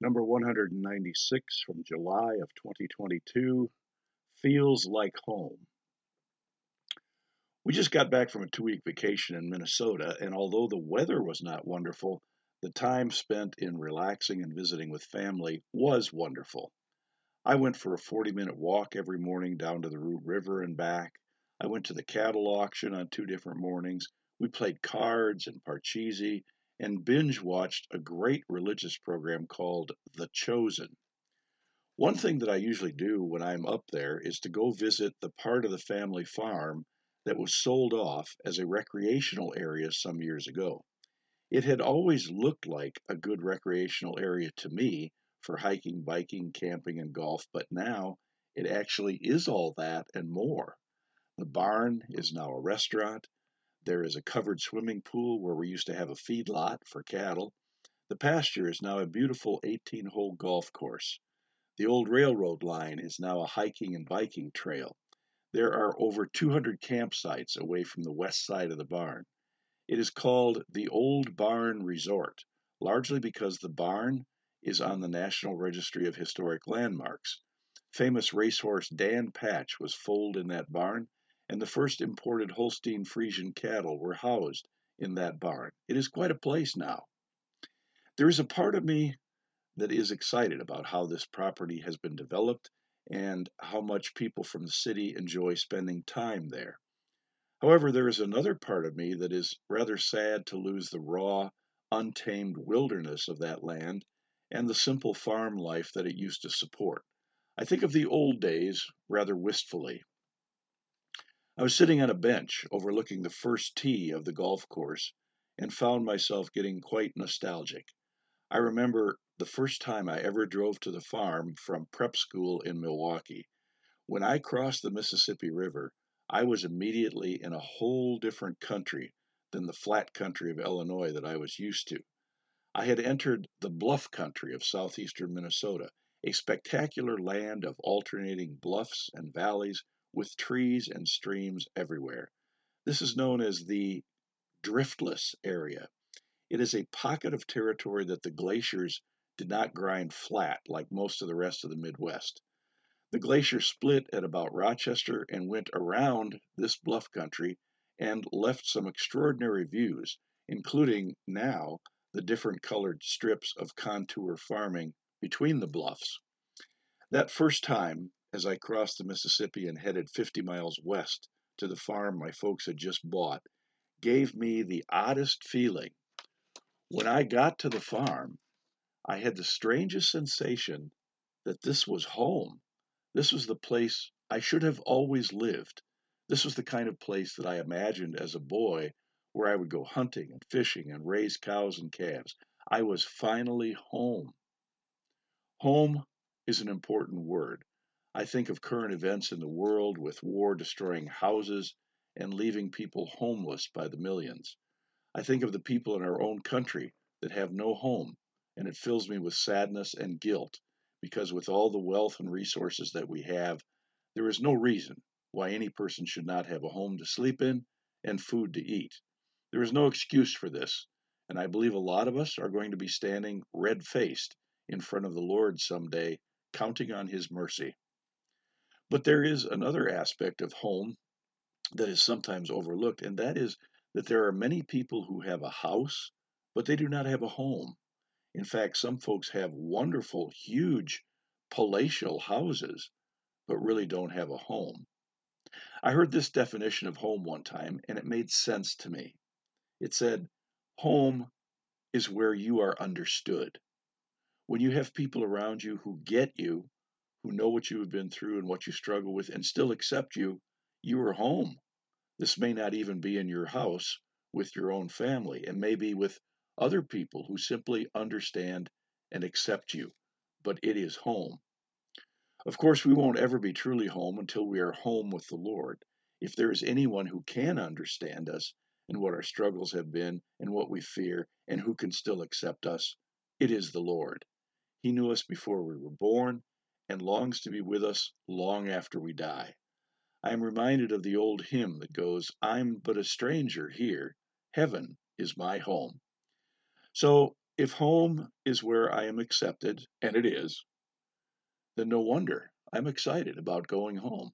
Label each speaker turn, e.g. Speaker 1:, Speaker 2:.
Speaker 1: number 196 from July of 2022 Feels Like Home. We just got back from a two week vacation in Minnesota, and although the weather was not wonderful, the time spent in relaxing and visiting with family was wonderful. I went for a 40 minute walk every morning down to the Root River and back. I went to the cattle auction on two different mornings. We played cards and parcheesi and binge watched a great religious program called The Chosen. One thing that I usually do when I'm up there is to go visit the part of the family farm that was sold off as a recreational area some years ago. It had always looked like a good recreational area to me for hiking, biking, camping, and golf, but now it actually is all that and more. The barn is now a restaurant. There is a covered swimming pool where we used to have a feed lot for cattle. The pasture is now a beautiful 18 hole golf course. The old railroad line is now a hiking and biking trail. There are over 200 campsites away from the west side of the barn. It is called the Old Barn Resort, largely because the barn is on the National Registry of Historic Landmarks. Famous racehorse Dan Patch was foaled in that barn, and the first imported Holstein Friesian cattle were housed in that barn. It is quite a place now. There is a part of me that is excited about how this property has been developed and how much people from the city enjoy spending time there. However, there is another part of me that is rather sad to lose the raw, untamed wilderness of that land and the simple farm life that it used to support. I think of the old days rather wistfully. I was sitting on a bench overlooking the first tee of the golf course and found myself getting quite nostalgic. I remember the first time I ever drove to the farm from prep school in Milwaukee. When I crossed the Mississippi River, I was immediately in a whole different country than the flat country of Illinois that I was used to. I had entered the bluff country of southeastern Minnesota, a spectacular land of alternating bluffs and valleys with trees and streams everywhere. This is known as the driftless area. It is a pocket of territory that the glaciers did not grind flat like most of the rest of the Midwest. The glacier split at about Rochester and went around this bluff country and left some extraordinary views, including now the different colored strips of contour farming between the bluffs. That first time, as I crossed the Mississippi and headed 50 miles west to the farm my folks had just bought, gave me the oddest feeling. When I got to the farm, I had the strangest sensation that this was home. This was the place I should have always lived. This was the kind of place that I imagined as a boy where I would go hunting and fishing and raise cows and calves. I was finally home. Home is an important word. I think of current events in the world with war destroying houses and leaving people homeless by the millions. I think of the people in our own country that have no home, and it fills me with sadness and guilt because, with all the wealth and resources that we have, there is no reason why any person should not have a home to sleep in and food to eat. There is no excuse for this, and I believe a lot of us are going to be standing red faced in front of the Lord someday, counting on His mercy. But there is another aspect of home that is sometimes overlooked, and that is that there are many people who have a house, but they do not have a home. In fact, some folks have wonderful, huge, palatial houses, but really don't have a home. I heard this definition of home one time, and it made sense to me. It said, Home is where you are understood. When you have people around you who get you who know what you have been through and what you struggle with and still accept you, you are home. This may not even be in your house with your own family. It may be with other people who simply understand and accept you, but it is home. Of course, we won't ever be truly home until we are home with the Lord. If there is anyone who can understand us and what our struggles have been and what we fear and who can still accept us, it is the Lord. He knew us before we were born and longs to be with us long after we die. I am reminded of the old hymn that goes, I'm but a stranger here, heaven is my home. So, If home is where I am accepted, and it is, then no wonder I'm excited about going home.